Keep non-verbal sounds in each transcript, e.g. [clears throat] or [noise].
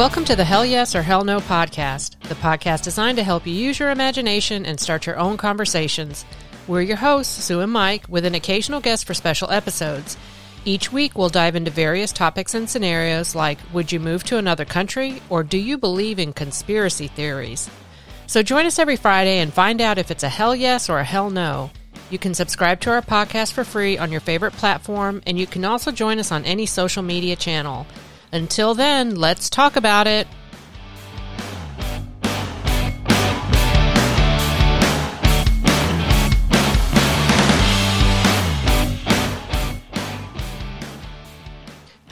Welcome to the Hell Yes or Hell No podcast, the podcast designed to help you use your imagination and start your own conversations. We're your hosts, Sue and Mike, with an occasional guest for special episodes. Each week, we'll dive into various topics and scenarios like Would you move to another country? or Do you believe in conspiracy theories? So join us every Friday and find out if it's a hell yes or a hell no. You can subscribe to our podcast for free on your favorite platform, and you can also join us on any social media channel. Until then, let's talk about it.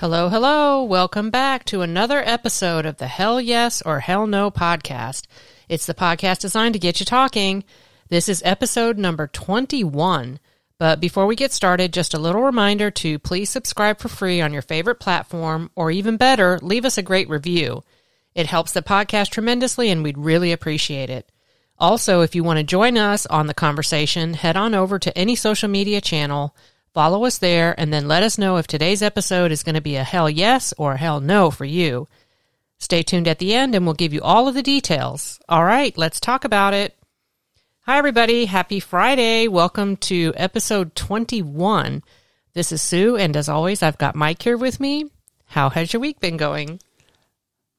Hello, hello. Welcome back to another episode of the Hell Yes or Hell No podcast. It's the podcast designed to get you talking. This is episode number 21. But before we get started, just a little reminder to please subscribe for free on your favorite platform, or even better, leave us a great review. It helps the podcast tremendously, and we'd really appreciate it. Also, if you want to join us on the conversation, head on over to any social media channel, follow us there, and then let us know if today's episode is going to be a hell yes or a hell no for you. Stay tuned at the end, and we'll give you all of the details. All right, let's talk about it. Hi, everybody. Happy Friday. Welcome to episode 21. This is Sue, and as always, I've got Mike here with me. How has your week been going?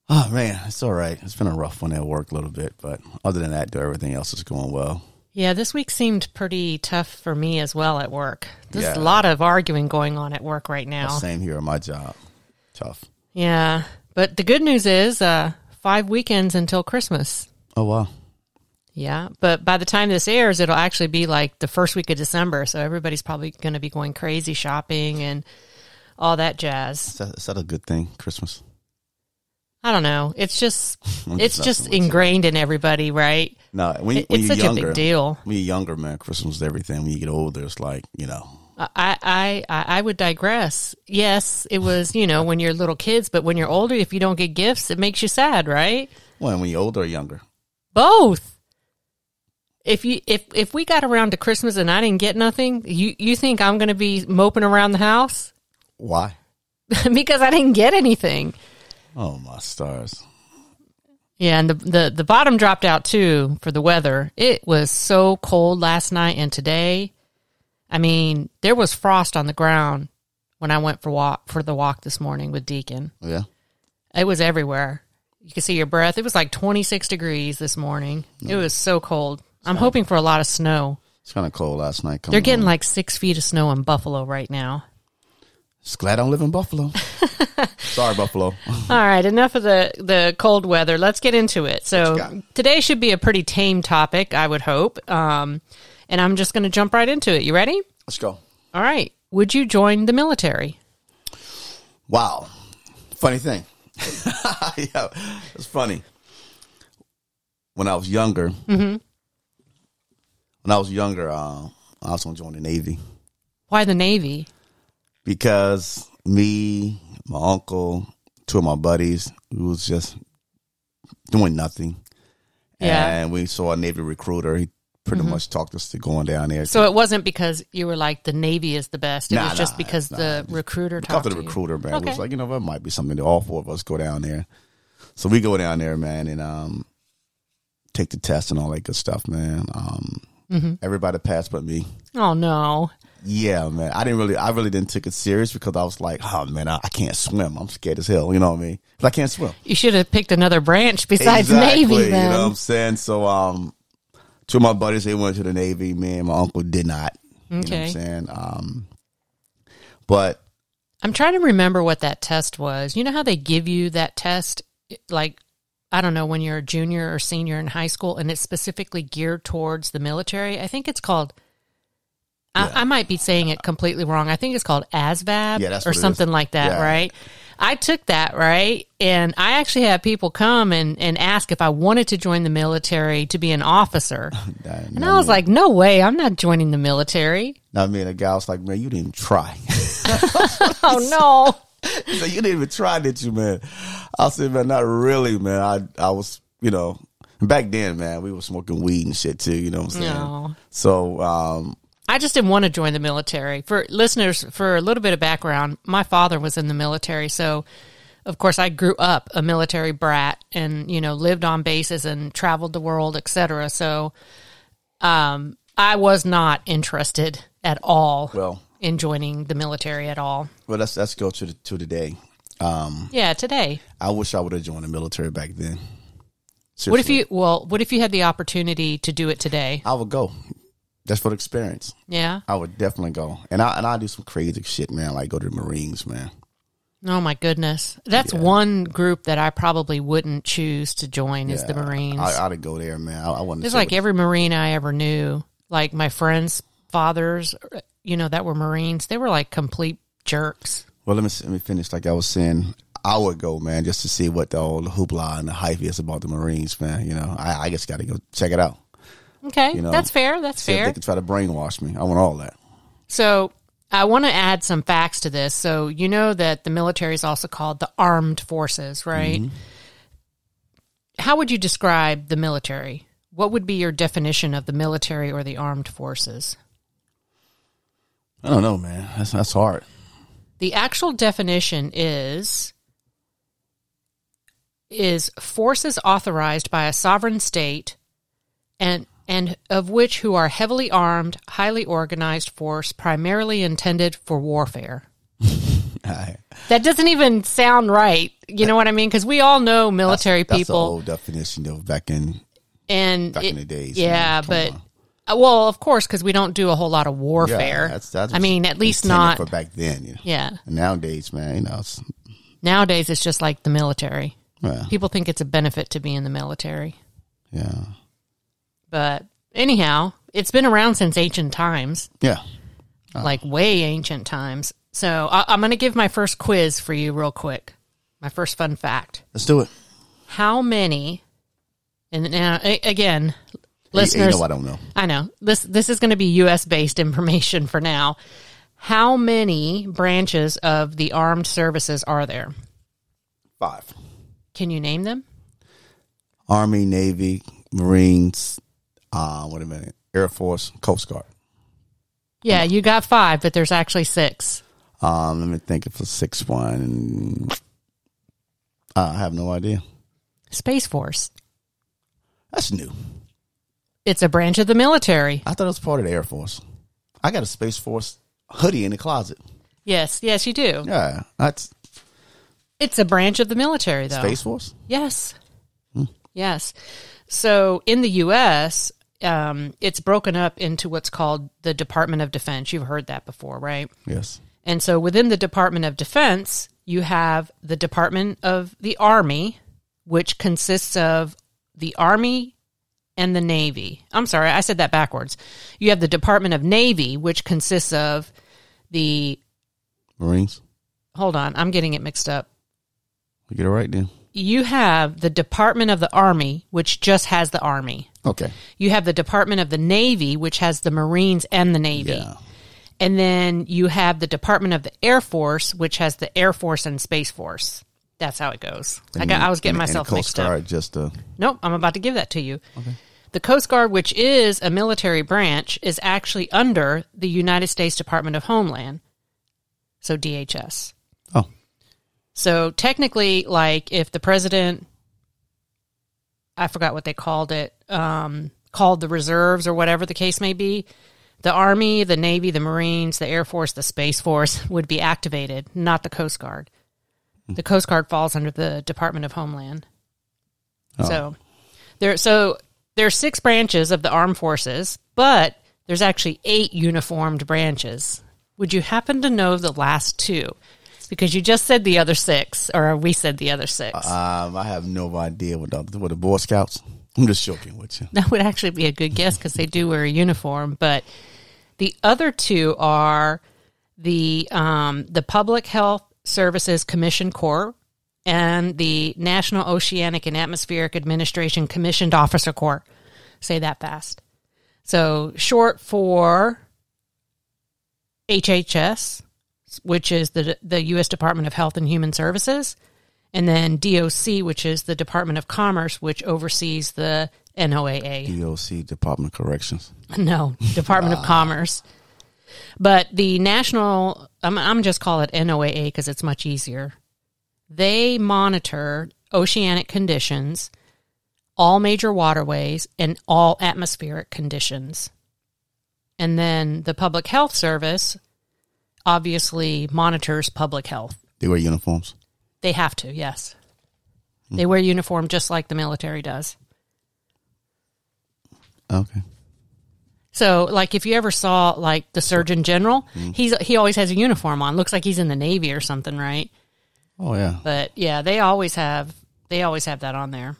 Oh man, it's all right. It's been a rough one at work a little bit, but other than that, everything else is going well. Yeah, this week seemed pretty tough for me as well at work. There's Yeah. a lot of arguing going on at work right now. Same here at my job. Tough. Yeah, but the good news is uh, five weekends until Christmas. Oh wow. Yeah, but by the time this airs, it'll actually be like the first week of December, so everybody's probably going to be going crazy shopping and all that jazz. Is that, is that a good thing? Christmas. I don't know. It's just [laughs] it's just just messing with you. ingrained in everybody, right? No, when, It- when it's you're such younger, a big deal. When you're younger, man, Christmas is everything. When you get older, it's like you know. I, I, I, I would digress. Yes, it was, you know, when you're little kids, but when you're older, if you don't get gifts, it makes you sad, right? Well, when you're older or younger. Both. If you if if we got around to Christmas and I didn't get nothing, you you think I'm going to be moping around the house Why? [laughs] because I didn't get anything? Oh my stars. Yeah, and the, the the bottom dropped out too for the weather. It was so cold last night and today. I mean, there was frost on the ground when I went for walk for the walk this morning with Deacon. Yeah. It was everywhere. You could see your breath. It was like 26 degrees this morning. It mm. was so cold. I'm hoping for a lot of snow. It's kind of cold last night. They're getting like six feet of snow in Buffalo right now. Just glad I don't live in Buffalo. [laughs] Sorry, Buffalo. [laughs] All right, enough of the, the cold weather. Let's get into it. So today should be a pretty tame topic, I would hope. Um, and I'm just going to jump right into it. You ready? Let's go. All right. Would you join the military? Wow. Funny thing. [laughs] yeah, it's funny. When I was younger, Mm-hmm. When I was younger, uh, I was going to join the Navy Why the Navy? because me, my uncle, two of my buddies, we was just doing nothing. Yeah. And we saw a Navy recruiter. He pretty much talked us to going down there. Mm-hmm. So it wasn't because you were like the Navy is the best. It Nah, was just nah, because nah. the recruiter talked talked to the recruiter, man. Okay. It was like, you know, that might be something that all four of us go down there. So we go down there, man, and um, take the test and all that good stuff, man. Um, Mm-hmm. Everybody passed but me. Oh no. Yeah, man. I didn't really, I really didn't take it serious because I was like, oh man, I, I can't swim. I'm scared as hell. You know what I mean? I can't swim. You should have picked another branch besides Exactly, Navy You know what I'm saying? So, um, two of my buddies they went to the Navy. Me and my uncle did not. You know what Okay. I'm saying? Um, but I'm trying to remember what that test was. You know how they give you that test, like, I don't know, when you're a junior or senior in high school, and it's specifically geared towards the military? I think it's called, I, I might be saying it completely wrong. I think it's called ASVAB Yeah, or what it is. something like that, Yeah. right? I took that, right? And I actually had people come and, and ask if I wanted to join the military to be an officer. [laughs] And I was like, no way, I'm not joining the military. I mean, the guy was like, man, you didn't try. [laughs] [laughs] Oh, no. He said, you didn't even try, did you, man? I said, man, not really, man. I, I was, you know, back then, man, we were smoking weed and shit too, you know what I'm saying? No. So, um, I just didn't want to join the military. For listeners, for a little bit of background, my father was in the military. So of course, I grew up a military brat and, you know, lived on bases and traveled the world, etc. So, um, I was not interested at all Well, in joining the military at all. well, let's let's go to the, to today. Um, Yeah, today. I wish I would have joined the military back then. What if you, well, what if you had the opportunity to do it today? I would go. That's for the experience. Yeah. I would definitely go, and I and I do some crazy shit, man. Like go to the Marines, man. Oh my goodness. That's one group that I probably wouldn't choose to join is the Marines. I, I'd go there, man. I, I want to. It's like every Marine I ever knew, like my friends' fathers, you know, that were Marines, they were like complete jerks. Well, let me let me finish. Like I was saying, I would go, man, just to see what the old hoopla and the hype is about the Marines, man. You know, I, I just got to go check it out. Okay, You know, that's fair. That's fair. they can try to brainwash me. I want all that. So I want to add some facts to this. So you know that the military is also called the armed forces, right? Mm-hmm. How would you describe the military? What would be your definition of the military or the armed forces? I don't know, man. That's that's hard. The actual definition is is forces authorized by a sovereign state and and of which who are heavily armed, highly organized force primarily intended for warfare. [laughs] I- That doesn't even sound right. You know what I mean? Because we all know military that's the people, old definition though. Back in and back it- in the days, yeah, man. But on. Uh, well, of course, because we don't do a whole lot of warfare. Yeah, that's, that's I mean, at least not. for back then. You know? yeah, And nowadays, man, you know, it's, nowadays it's just like the military. yeah, People think it's a benefit to be in the military, yeah, but anyhow, it's been around since ancient times, yeah. like way ancient times. So I- I'm going to give my first quiz for you real quick. My first fun fact. Let's do it. how many and now again You- you listeners know, I don't know. I know this this is going to be US based [laughs] information for now how many branches of the armed services are there Five. can you name them Army, Navy, Marines. Uh, wait a minute. Air Force, Coast Guard. yeah you got 5 but there's actually 6 Um, let me think of a six one. Uh, I have no idea. Space Force That's new. It's a branch of the military I thought it was part of the Air Force. I got a Space Force hoodie in the closet. yes yes you do Yeah, that's it's a branch of the military though Space Force. Yes. Yes. So in the U.S., um, it's broken up into what's called the Department of Defense. You've heard that before, right? Yes. And so within the Department of Defense, you have the Department of the Army, which consists of the Army and the Navy. I'm sorry, I said that backwards. You have the Department of Navy, which consists of the. Marines. Hold on, I'm getting it mixed up. We get it right then. You have the Department of the Army, which just has the Army. Okay. You have the Department of the Navy, which has the Marines and the Navy. Yeah. And then you have the Department of the Air Force, which has the Air Force and Space Force. That's how it goes. I got. I was getting And- and myself Coast mixed up. Guard just uh, Nope, I'm about to give that to you. The Coast Guard, which is a military branch, is actually under the United States Department of Homeland. So DHS. oh So technically, like if the president, I forgot what they called it, um, called the reserves or whatever the case may be, the Army, the Navy, the Marines, the Air Force, the Space Force [laughs] would be activated, not the Coast Guard. The Coast Guard falls under the Department of Homeland. So there, so there are six branches of the armed forces, but there's actually eight uniformed branches. Would you happen to know the last two? Because you just said the other six, or we said the other six. um, I have no idea what the, what the Boy Scouts. I'm just joking with you. That would actually be a good guess because they do wear a uniform. But the other two are the um, the Public Health Services Commission Corps and the National Oceanic and Atmospheric Administration Commissioned Officer Corps. Say that fast. So short for HHS, which is the the U.S. Department of Health and Human Services, and then DOC, which is the Department of Commerce, which oversees the NOAA. DOC Department of Corrections. No, Department of ah. Commerce. But the national, I'm, I'm just call it NOAA because it's much easier. They monitor oceanic conditions, all major waterways, and all atmospheric conditions. And then the Public Health Service obviously monitors public health. They wear uniforms. They have to, yes. They wear uniform just like the military does. Okay. So, like, if you ever saw like the Surgeon General, mm-hmm. he's he always has a uniform on. Looks like he's in the Navy or something, right? Oh yeah. But yeah, they always have they always have that on there.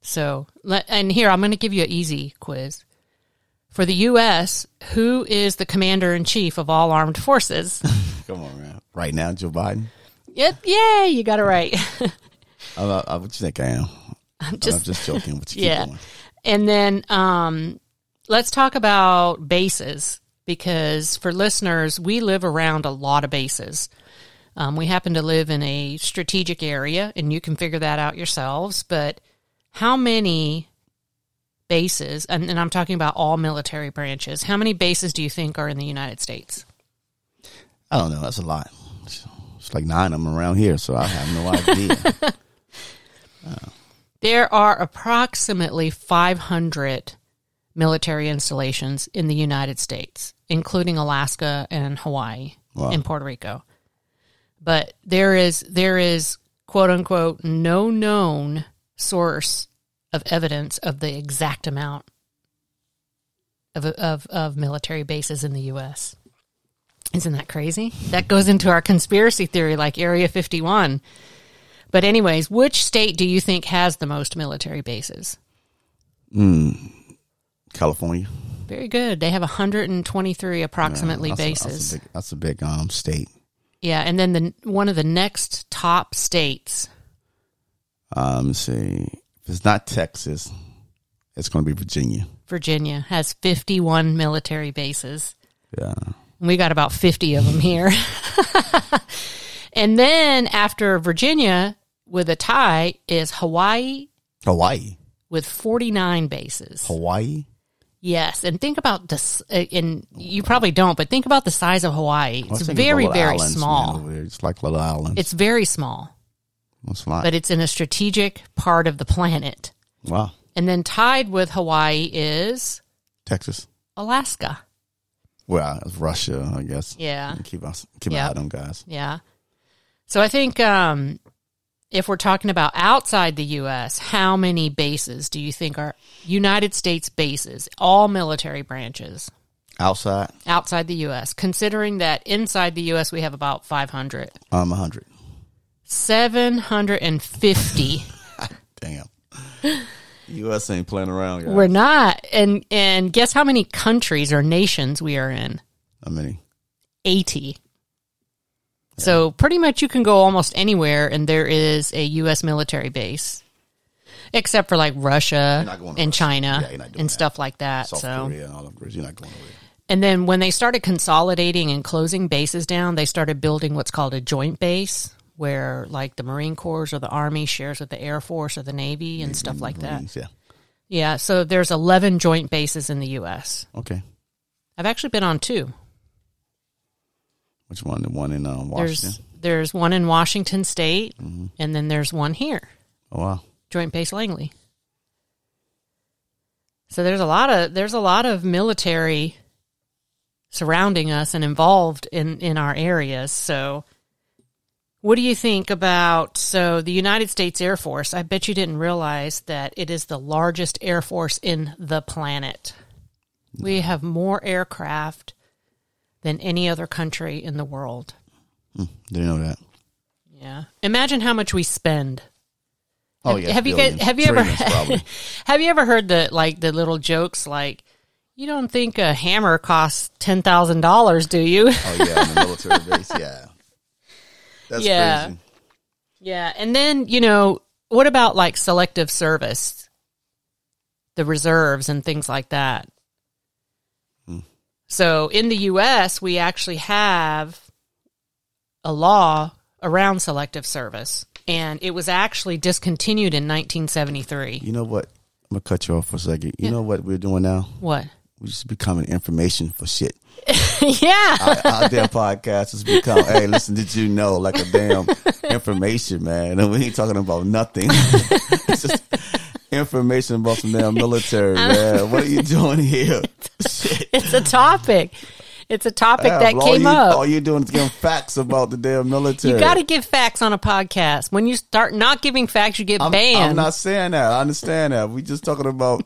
So, and here I'm going to give you an easy quiz. For the U.S., who is the commander in chief of all armed forces? [laughs] Come on, man. Right now, Joe Biden. yep, yay, you got it right. I, I, I, what you think I am? I'm just just joking. But yeah. And then um, let's talk about bases because for listeners, we live around a lot of bases. Um, we happen to live in a strategic area, and you can figure that out yourselves. But how many bases, and, and I'm talking about all military branches, how many bases do you think are in the United States? I don't know. That's a lot. It's, like nine of them around here, so I have no idea. [laughs] There are approximately 500 military installations in the United States, including Alaska and Hawaii Wow. and Puerto Rico. But there is there is quote unquote no known source of evidence of the exact amount of of of military bases in the U.S. Isn't that crazy? That goes into our conspiracy theory, like Area 51. But anyways, which state do you think has the most military bases? California. Very good. They have 123 approximately That's a- bases. That's a big, that's a big um state. Yeah, and then the one of the next top states. Um, let's see. If it's not Texas, it's going to be Virginia. Virginia has 51 military bases. Yeah. We got about 50 of them here. [laughs] and then after Virginia with a tie is Hawaii Hawaii. with 49 bases. Hawaii. Yes, and think about this uh, and you probably don't, but think about the size of Hawaii. It's very very islands, small. man. It's like little islands. It's very small, That's a but it's in a strategic part of the planet. wow. And then tied with Hawaii is Texas. Alaska. Well, Russia, I guess. Yeah. Keep us keep Yeah. an eye on them guys. Yeah. So I think um, if we're talking about outside the U.S., how many bases do you think are United States bases, all military branches Outside, outside the U.S., considering that inside the U.S. we have about 500? um, hundred. 750. [laughs] Damn. U.S. ain't playing around, guys. we're not. And, and guess how many countries or nations we are in? How many? 80. So pretty much you can go almost anywhere and there is a U.S. military base, except for like Russia not going to and Russia. China Yeah, you're not doing and that. stuff like that. South so, Korea and all of. You're not going away. and then when they started consolidating and closing bases down, they started building what's called a joint base, where like the Marine Corps or the Army shares with the Air Force or the Navy and stuff like that. Yeah. Yeah, so there's 11 joint bases in the U.S. Okay. I've actually been on two. Which one? The one in um, Washington. There's there's one in Washington State, and then there's one here, Oh wow. Joint Base Langley. So there's a lot of there's a lot of military surrounding us and involved in in our areas. So what do you think about so the United States Air Force? I bet you didn't realize that it is the largest air force in the planet. We have more aircraft than any other country in the world. Hmm, Didn't know that. Yeah. Imagine how much we spend. Oh Have- yeah. have you guys- have you ever- [laughs] Have you ever heard the like the little jokes like you don't think a hammer costs ten thousand dollars, do you? Oh yeah, on the [laughs] military base. Yeah. That's Yeah. crazy. yeah. And then, you know, what about like selective service? The reserves and things like that. So in the US we actually have a law around selective service. And it was actually discontinued in 1973. You know what? I'm gonna cut you off for a second. You know what we're doing now? What? we just becoming information for shit. [laughs] yeah. our, our damn podcast has become, hey, listen, did you know? Like a damn information, man. And we ain't talking about nothing. [laughs] it's just information about some damn military, [laughs] man. What are you doing here? [laughs] It's a topic. It's a topic Yeah, that came you, up. All you're doing is giving facts about the damn military. You got to give facts on a podcast. When you start not giving facts, you get I'm, banned. I'm not saying that. I understand that. We just talking about.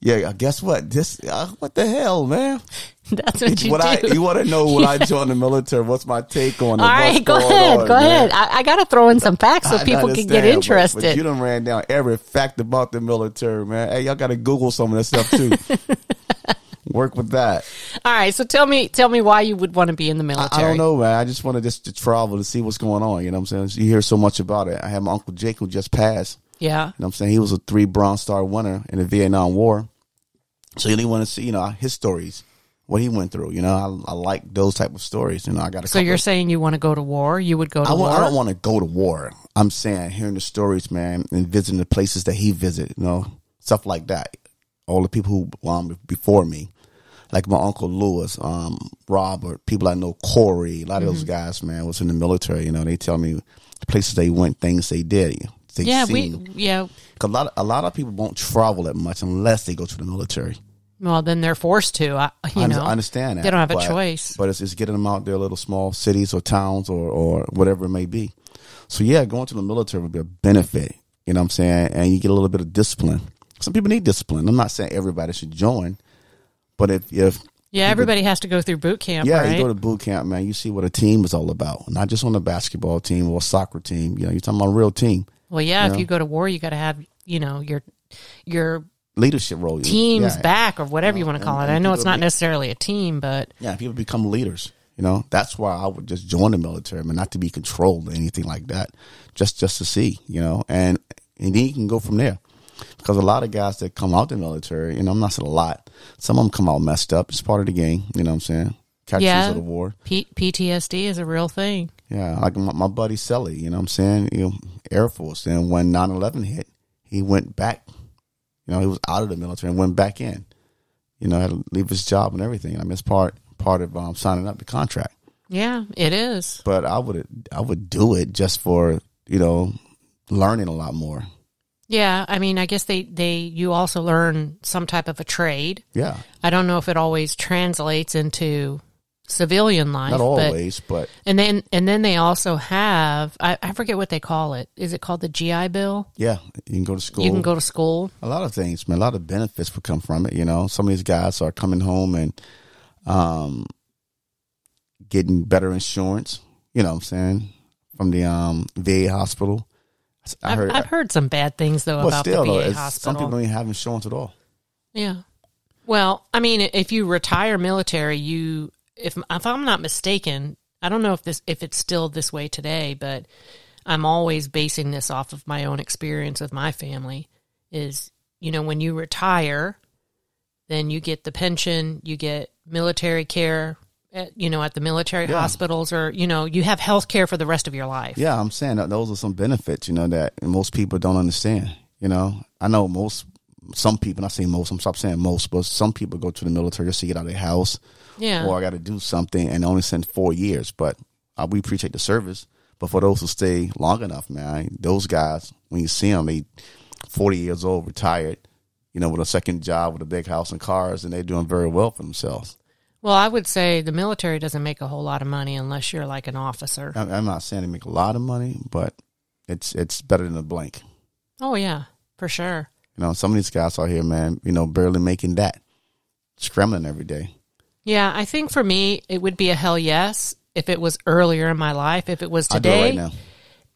Yeah, guess what? This uh, what the hell, man? [laughs] That's what you what I do. you want to know when I joined [laughs] the military? What's my take on it? All right, go ahead. on, go man? ahead. I, I got to throw in some facts so I people can get understand, but- interested. But, you done ran down every fact about the military, man. Hey, y'all got to Google some of that stuff too. [laughs] Work with that. All right, so tell me, tell me why you would want to be in the military. I don't know, man. I just want to just to travel to see what's going on. You know what I'm saying? You hear so much about it. I had my uncle Jake who just passed. Yeah, You know what I'm saying? He was a three Bronze Star winner in the Vietnam War. So you want to see, you know, his stories, what he went through. You know, I, I like those type of stories. You know, I got so you're saying you want to go to war? You would go to I, war? I don't want to go to war. I'm saying hearing the stories, man, and visiting the places that he visited, you know, stuff like that. All the people who um before me, like my uncle Lewis, um, Robert, people I know, Corey, a lot of those Mm-hmm. guys, man, was in the military. You know, they tell me the places they went, things they did. They yeah, seen. we, yeah. 'Cause a lot, a lot of people won't travel that much unless they go to the military. Well, then they're forced to. I, you I, know, I understand that. they don't have a choice. But it's, it's getting them out there, little small cities or towns or, or whatever it may be. So yeah, going to the military would be a benefit. You know what I'm saying? And you get a little bit of discipline. Some people need discipline. I'm not saying everybody should join, but if if Yeah, everybody has to go through boot camp, yeah, right? you go to boot camp, man, you see what a team is all about. Not just on a basketball team or a soccer team. You know, you're talking about a real team. well, yeah, if know? you go to war, you got to have, you know, your your Leadership role. team's yeah. back or whatever you want to call and- it. I know it's not be- necessarily a team, but Yeah, people become leaders. You know, that's why I would just join the military, but not to be controlled or anything like that. Just just to see, you know, and and then you can go from there. Because a lot of guys that come out the military, you know, I'm not saying a lot. Some of them come out messed up. It's part of the game. You know what I'm saying? Casualties Yeah. of the war. P- PTSD is a real thing. Yeah, like my, my buddy Sully, you know what I'm saying? You know, Air Force. And when 9 11 hit, he went back. You know, he was out of the military and went back in. You know, had to leave his job and everything. I mean, it's part part of um, signing up the contract. Yeah, it is. But I would I would do it just for you know learning a lot more. Yeah, I mean, I guess they they you also learn some type of a trade. Yeah, I don't know if it always translates into civilian life, not but always, but and then and then they also have I, I forget what they call it. Is it called the GI Bill? yeah, you can go to school. You can go to school. a lot of things, man. A lot of benefits would come from it. You know, some of these guys are coming home and um, getting better insurance. You know what I'm saying from the um, VA hospital. I I've, heard, I've heard some bad things though but about still, the VA it's- hospital. some people don't even have insurance at all. Yeah. Well, I mean, if you retire military, you if if I'm not mistaken, I don't know if this if it's still this way today, but I'm always basing this off of my own experience with my family. Is you know when you retire, then you get the pension, you get military care. At, you know, at the military Yeah. hospitals, or you know, you have health care for the rest of your life. Yeah, I'm saying that those are some benefits, you know, that most people don't understand. You know, I know most, some people, not saying most, I'm stop saying most, but some people go to the military just to get out of their house, Yeah. or I got to do something, and only send four years. But uh, we appreciate the service. But for those who stay long enough, man, those guys, when you see them, they 40 years old, retired, you know, with a second job, with a big house and cars, and they're doing very well for themselves. Well, I would say the military doesn't make a whole lot of money unless you're like an officer. I'm not saying they make a lot of money, but it's it's better than a blank. Oh yeah, for sure. You know, some of these guys out here, man, you know, barely making that, scrambling every day. Yeah, I think for me it would be a hell yes if it was earlier in my life. If it was I do it today, right now.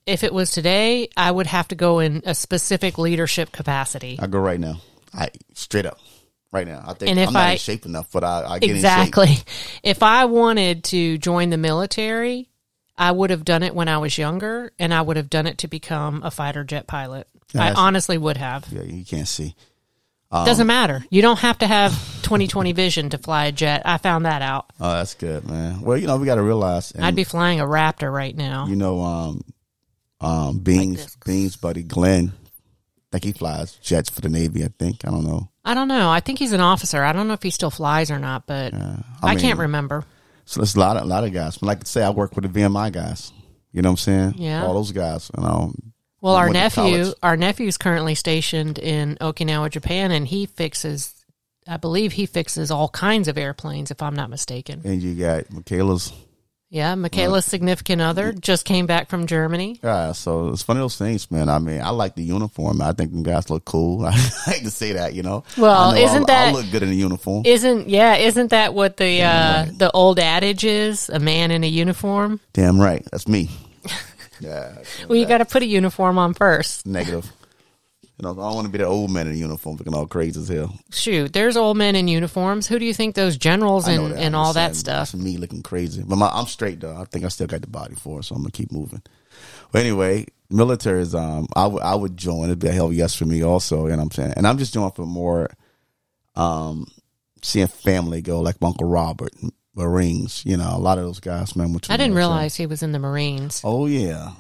if it was today, I would have to go in a specific leadership capacity. I go right now. I straight up, right now. I think And if I'm not I- in shape enough, but I, I get. Exactly. [laughs] If I wanted to join the military, I would have done it when I was younger, and I would have done it to become a fighter jet pilot. Yeah, I honestly would have. Yeah, you can't see. Doesn't matter. You don't have to have 2020 vision to fly a jet. I found that out. Oh, that's good, man. Well, you know, we got to realize, and, I'd be flying a Raptor right now. you know, um, um, Beans, this. Beans, buddy Glenn, I think he flies jets for the Navy. I think I don't know. I don't know. I think he's an officer. I don't know if he still flies or not, but I I, mean- can't remember. So there's a lot of a lot of guys. But like I say, I work with the VMI guys. You know what I'm saying? Yeah. All those guys. You know. Well, our nephew, our nephew's currently stationed in Okinawa, Japan, and he fixes. I believe he fixes all kinds of airplanes, if I'm not mistaken. And you got Michaela's. Yeah, Michaela's significant other just came back from Germany. Yeah, so it's one of those things, man. I mean, I like the uniform. I think them guys look cool. [laughs] I hate to say that, you know. Well, know isn't I'll, that- I'll look good in a uniform? Isn't yeah? Isn't that what the uh, the old adage is? A man in a uniform. Damn right, that's me. Yeah, Well, you got to put a uniform on first. negative. You know, I don't want to be the old man in uniform looking all crazy as hell. Shoot, there's old men in uniforms. Who do you think those generals I know and, that. and all that saying, stuff? That's me looking crazy, but my, I'm straight though. I think I still got the body for it, so I'm gonna keep moving. But anyway, military is um, I would I would join. It'd be a hell yes for me also. You know what I'm saying? And I'm just joining for more, um, seeing family go like my Uncle Robert, Marines. You know, a lot of those guys, man. I didn't realize he was in the Marines. Oh yeah,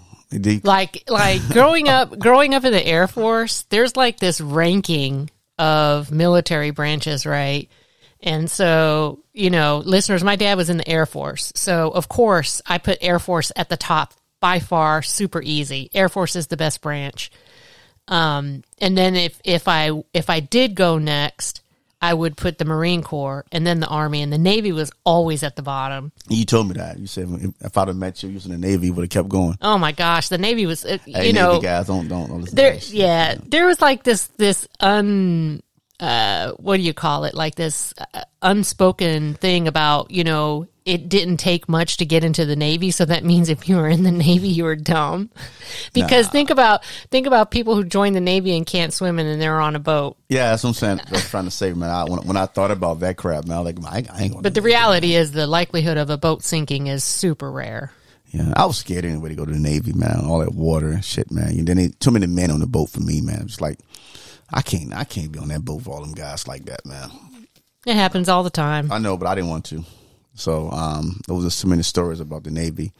Like like [laughs] growing up growing up in the Air Force, there's like this ranking of military branches, right? And so, you know, listeners, my dad was in the Air Force. So, of course, I put Air Force at the top by far, super easy. Air Force is the best branch. Um, and then if if I if I did go next, I would put the Marine Corps and then the Army and the Navy was always at the bottom. you told me that. You said if- I'd have met you, you was in the Navy, you would have kept going. Oh my gosh, the Navy was uh, Hey, you know Navy guys, don't don't, don't there that yeah there was like this this un uh what do you call it like this uh, unspoken thing about you know it didn't take much to get into the navy so that means if you were in the [laughs] navy you were dumb because think about think about people who join the navy and can't swim and then they're on a boat Yeah, that's what I'm saying. I was trying to say, man. I, when, when I thought about that crap, man, I was like, I, I ain't going. but the reality is the likelihood of a boat sinking is super rare yeah, I was scared anyway to go to the Navy, man. All that water and shit, man. And then too many men on the boat for me, man. It's like I can't, I can't be on that boat with all them guys like that, man. it happens all the time I know, but I didn't want to. So, um, those are so many stories about the Navy.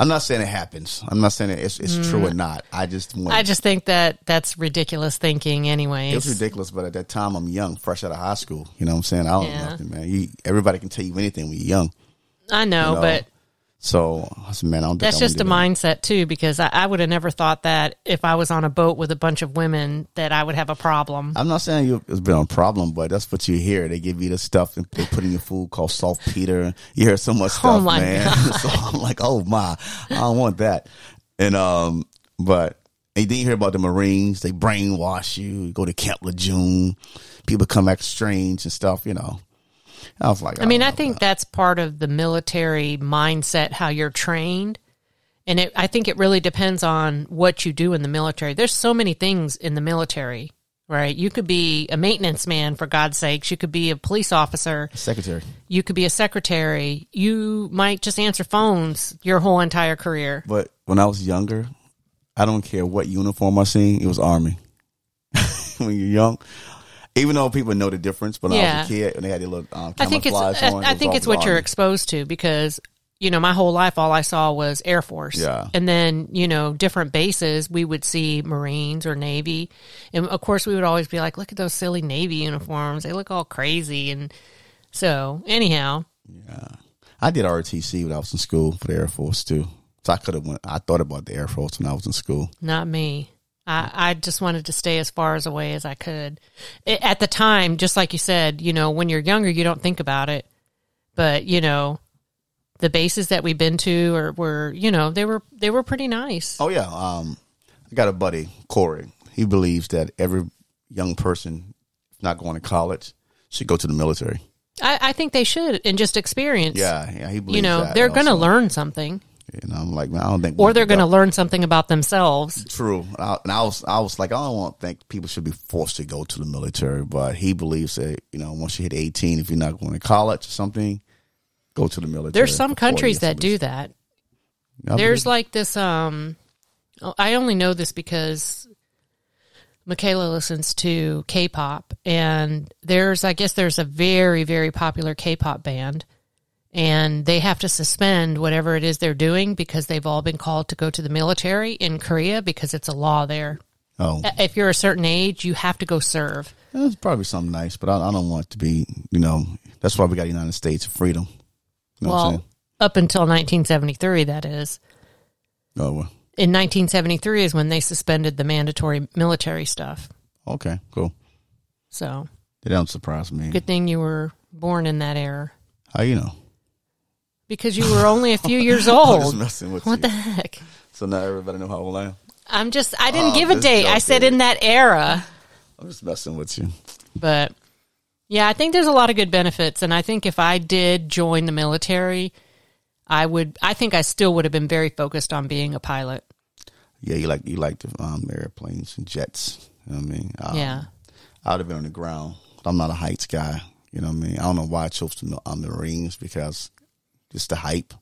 I'm not saying it happens. I'm not saying it's, it's true or not. I just want. Mm. i just think that that's ridiculous thinking anyways It's ridiculous, but at that time I'm young, fresh out of high school. You know what I'm saying? I don't Yeah. know nothing, man. You, everybody can tell you anything when you're young. i know you know, but So I said, man, I don't think That's just a that. mindset too, because I, I would have never thought that if I was on a boat with a bunch of women that I would have a problem. I'm not saying you, it's been a problem, but that's what you hear. They give you the stuff and they put in your food called saltpeter. You hear so much [laughs] stuff, Oh, man. [laughs] so I'm like, oh my, I don't want that. And um, but and then you hear about the Marines. They brainwash you. you go to Camp Lejeune. People come back strange and stuff. You know. I was like, I mean, oh I think about- that's part of the military mindset, how you're trained. And it, I think it really depends on what you do in the military. There's so many things in the military, right? You could be a maintenance man, for God's sakes. You could be a police officer. secretary. You could be a secretary. You might just answer phones your whole entire career. But when I was younger, I don't care what uniform I seen, it was army. [laughs] when you're young, even though people know the difference, but when I was a kid and they had their little um, I think it's camouflage I, on, I it was think it's what you're exposed to because you know my whole life all I saw was Air Force. Yeah. And then, you know, different bases we would see Marines or Navy. And of course we would always be like, look at those silly Navy uniforms. They look all crazy and so anyhow, Yeah. I did ROTC when I was in school for the Air Force too. So I could have went. I thought about the Air Force when I was in school. not me. I, I just wanted to stay as far as away as I could. I- At the time, just like you said, you know, when you're younger, you don't think about it. But, you know, the bases that we've been to or were, you know, they were they were pretty nice. Oh yeah, um, I got a buddy Corey. He believes that every young person not going to college should go to the military. I, I think they should and just experience. Yeah, yeah, he believes You know, that they're going to learn something, Know, I'm like, I don't think, or they're going to learn something about themselves. True, and I, and I was, I was like, I don't want to think people should be forced to go to the military, but he believes that you know, once you hit 18, if you're not going to college or something, go to the military. There's some countries that do that. I There's believe- like this. Um, oh, I only know this because Michaela listens to K-pop, and there's, I guess, there's a very, very popular K-pop band, and they have to suspend whatever it is they're doing because they've all been called to go to the military in Korea because it's a law there. oh, If you're a certain age, you have to go serve. It's probably something nice, but I, I don't want it to be. You know, that's why we got the United States of freedom. You know what I'm well, up until 1973, that is. Oh, well, In 1973 is when they suspended the mandatory military stuff. okay, cool. So That don't surprise me. good thing you were born in that era How you know? Because you were only a [laughs] few years I'm just old. messing with What you. the heck? so now everybody know how old I am. I'm just, I didn't Oh, give a this date. I joke said is- in that era. I'm just messing with you. But yeah, I think there's a lot of good benefits. And I think if I did join the military, I would, I think I still would have been very focused on being a pilot. Yeah, you like you like the um, airplanes and jets. You know what I mean? Um, Yeah. I would have been on the ground. I'm not a heights guy. You know what I mean? I don't know why I chose the um, Marines because just the hype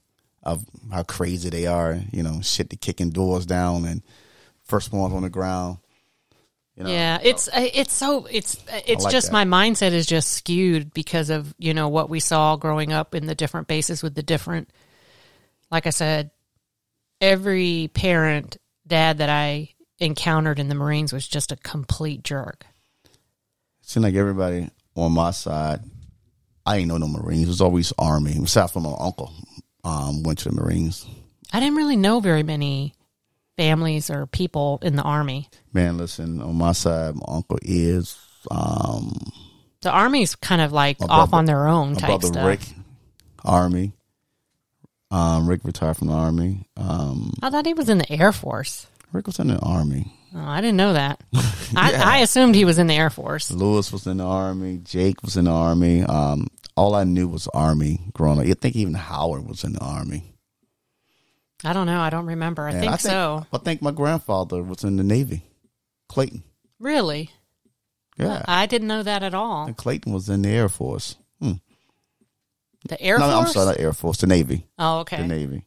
of how crazy they are. You know, shit, the kicking doors down and first ones on the ground. You know, Yeah, it's uh, it's so it's it's like just that. my mindset is just skewed because of you know what we saw growing up in the different bases with the different. Like I said, every parent dad that I encountered in the Marines was just a complete jerk. It seemed like everybody on my side, I ain't know no Marines. It was always Army. Aside from my uncle, um, went to the Marines. I didn't really know very many families or people in the army. Man, listen, on my side, my uncle is um, The army's kind of like My off brother- on their own my type brother stuff. Rick, Army. Um, Rick retired from the Army. Um, I thought he was in the Air Force. Rick was in the Army. Oh, I didn't know that. [laughs] I, I assumed he was in the Air Force. Lewis was in the Army. Jake was in the Army. Um, all I knew was Army growing up. I think even Howard was in the Army. I don't know. I don't remember. I And think, so. I think my grandfather was in the Navy. Clayton. Really? Yeah. I didn't know that at all. And Clayton was in the Air Force. Hmm. The Air no, Force? I'm sorry, not Air Force. The Navy. Oh, okay. The. Navy.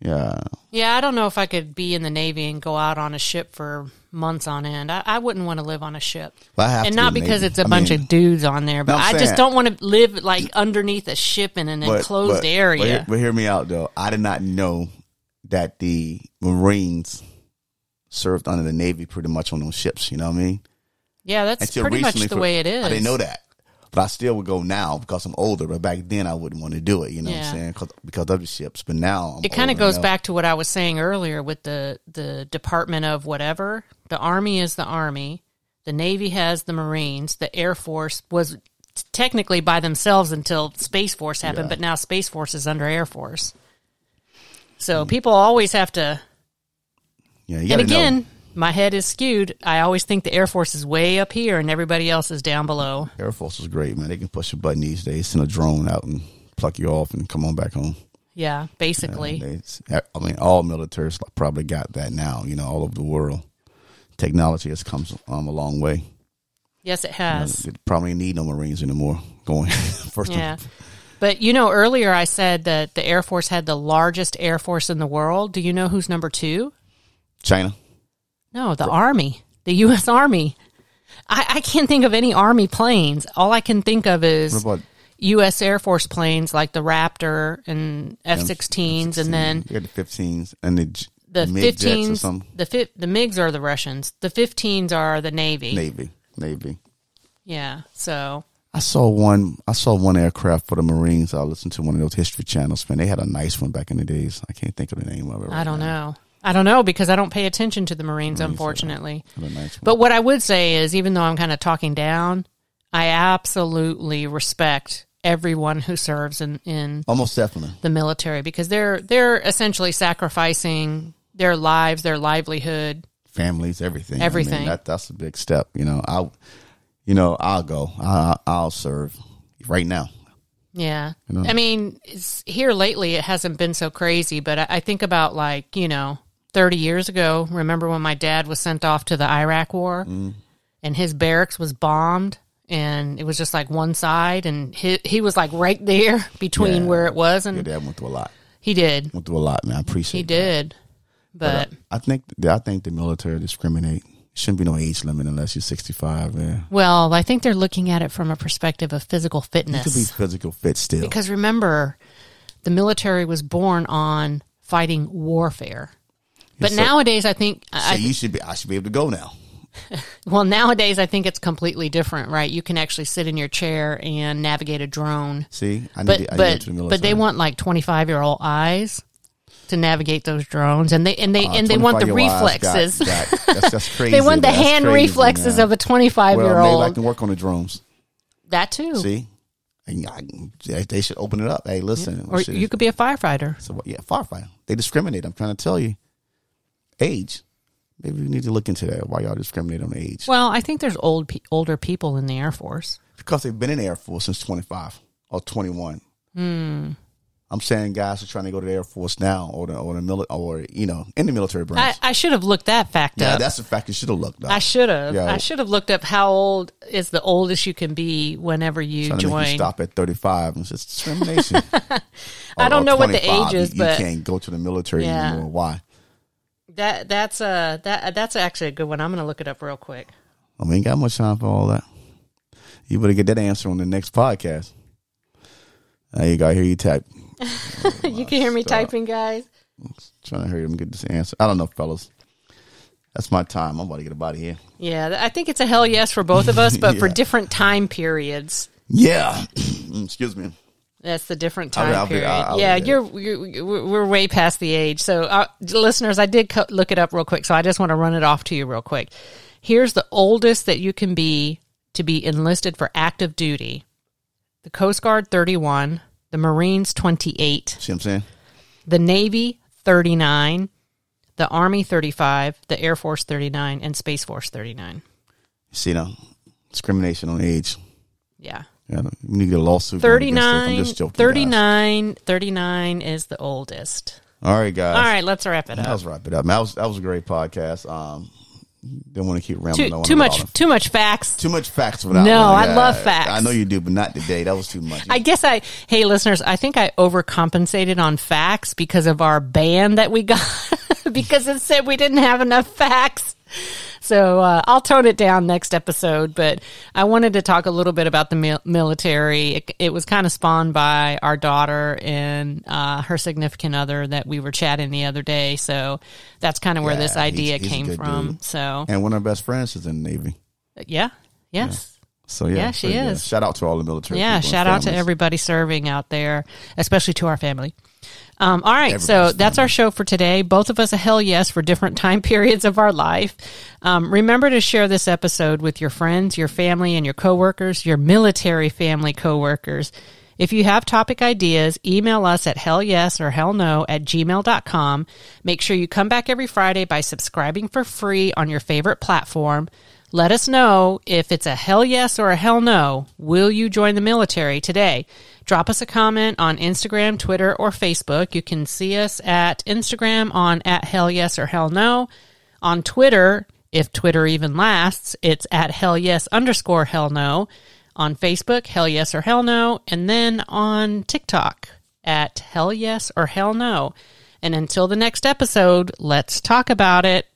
Yeah. Yeah, I don't know if I could be in the Navy and go out on a ship for months on end. I, I wouldn't want to live on a ship. I have And not be because Navy. it's a I bunch mean, of dudes on there, but No, I'm saying- just don't want to live like underneath a ship in an but- enclosed but- area. But hear, but hear me out though. I did not know that the Marines served under the Navy pretty much on those ships. You know what I mean? yeah, that's Until pretty much the for- way it is. I didn't know that. But I still would go now because I'm older. But back then I wouldn't want to do it. You know what I'm saying? Cause, because of the ships. But now I'm It kind of goes now. back to what I was saying earlier with the the Department of whatever. The Army is the Army. The Navy has the Marines. The Air Force was technically by themselves until Space Force happened, Yeah. but now Space Force is under Air Force. So mm. people always have to. Yeah, you And gotta know. My head is skewed. I always think the Air Force is way up here and everybody else is down below. Air Force is great, man. They can push a button these days, send a drone out and pluck you off and come on back home. Yeah, basically. They- I mean, all militaries probably got that now. You know, all over the world, technology has come um, a long way. yes, it You know, has. probably need no Marines anymore. Going [laughs] first, Yeah. of But you know, earlier I said that the Air Force had the largest Air Force in the world. Do you know who's number two? China. No, the Army, the U.S. [laughs] Army. I, I can't think of any Army planes. All I can think of is U.S. Air Force planes like the Raptor and F-16s, and then you got the 15s and the the 15s. The fi- the MiGs are the Russians. The 15s are the Navy. Navy, Navy. Yeah. So I saw one. I saw one aircraft for the Marines. I listened to one of those history channels. Man, they had a nice one back in the days. I can't think of the name of it. I don't now. know. I don't know because I don't pay attention to the Marines, unfortunately. Nice. But what I would say is, even though I'm kind of talking down, I absolutely respect everyone who serves in, in almost definitely. the military because they're they're essentially sacrificing their lives, their livelihood. families, everything. I mean, Everything. that that's a big step. You know, I, you know, I'll go. I, I'll serve right now. Yeah, You know? I mean, it's, here lately it hasn't been so crazy, but I, I think about like you know, thirty years ago. Remember when my dad was sent off to the Iraq War, Mm. and his barracks was bombed, and it was just like one side, and he he was like right there [laughs] between Yeah. where it was, and Your dad went through a lot. he did, Went through a lot, man. I appreciate. It. He that. did, but. I think I think the military discriminate. Shouldn't be no age limit unless you're 65. Man, Well, I think they're looking at it from a perspective of physical fitness. you could be physical fit still. Because remember, the military was born on fighting warfare. But so- nowadays, I think so I, you should be. I should be able to go now. [laughs] Well, nowadays I think it's completely different, right? You can actually sit in your chair and navigate a drone. See, I need But to, I need to go but the but they want like 25-year-old eyes to navigate those drones and they and they Uh, and they want the 25-year-old got- reflexes. got- that's, that's [laughs] crazy. they want the That's hand crazy, reflexes man. of a 25-year-old. Well, maybe I can work on the drones. that too. See, and I, they- they should open it up. Hey, listen, Or you could be a firefighter. So yeah, firefighter. They discriminate. I'm trying to tell you. Age. Maybe we need to look into that. Why y'all discriminate on age? Well, I think there's old pe- older people in the Air Force. Because they've been in the Air Force since 25 or 21. Hmm. I'm saying guys are trying to go to the Air Force now or the or the mili- or you know in the military I, branch. I should have looked that fact yeah, up. that's a fact. You should have looked up. I should have. Yeah. I should have looked up how old is the oldest you can be whenever you make you join. stop at 35 and it's discrimination. [laughs] I don't Or- or know what the age is, you, you but- can't go to the military Yeah. anymore. Why? That that's a that that's actually a good one. I'm going to look it up real quick. I mean, ain't got much time for all that. You better get that answer on the next podcast. There you go. Here you type. [laughs] you can hear me stop. typing, guys. Trying to hurry him get this answer. I don't know, fellas. That's my time. I'm about to get about here. Yeah, I think it's a hell yes for both of us, but for [laughs] different time periods. Yeah. [clears throat] Excuse me. That's the different I'll- time I'll be- period. I'll- I'll yeah, you're, you're we're way past the age. So, uh, listeners, I did co- look it up real quick, so I just want to run it off to you real quick. Here's the oldest that you can be to be enlisted for active duty: the Coast Guard, 31; the Marines, 28; See what I'm saying? the Navy, 39; the Army, 35; the Air Force, 39; and Space Force, 39. See now, discrimination on age. Yeah. Yeah, you need to get a lawsuit. going against it. 39, I'm just joking. 39, 39 is the oldest. All right, guys. All right, let's wrap it up. Let's wrap it up. That was that was a great podcast. Um, didn't want to keep rambling. too, too much too much facts Too much facts that. No. I love facts. I know you do, but not today. That was too much. i guess i hey listeners i think i overcompensated on facts because of our ban that we got [laughs] because it said we didn't have enough facts so uh, i'll tone it down next episode but i wanted to talk a little bit about the mil- military it, it was kind of spawned by our daughter and uh, her significant other that we were chatting the other day so that's kind of where Yeah, this idea he's a came from dude. so and one of our best friends is in the Navy. yeah yes So yeah, Yeah, she so, is. Shout out to all the military. Yeah, shout out to everybody serving out there, especially to our family. Um, all right, so Everybody's that's our show for today. Both of us a hell yes for different [laughs] time periods of our life. Um, remember to share this episode with your friends, your family, and your coworkers, your military family coworkers. If you have topic ideas, email us at hell yes or hell no at gmail.com. Make sure you come back every Friday by subscribing for free on your favorite platform. Let us know if it's a hell yes or a hell no. Will you join the military today? Drop us a comment on Instagram, Twitter, or Facebook. You can see us at Instagram on at hell yes or hell no. On Twitter, if Twitter even lasts, it's at hell yes underscore hell no. On Facebook, hell yes or hell no. And then on TikTok at hell yes or hell no. And until the next episode, let's talk about it.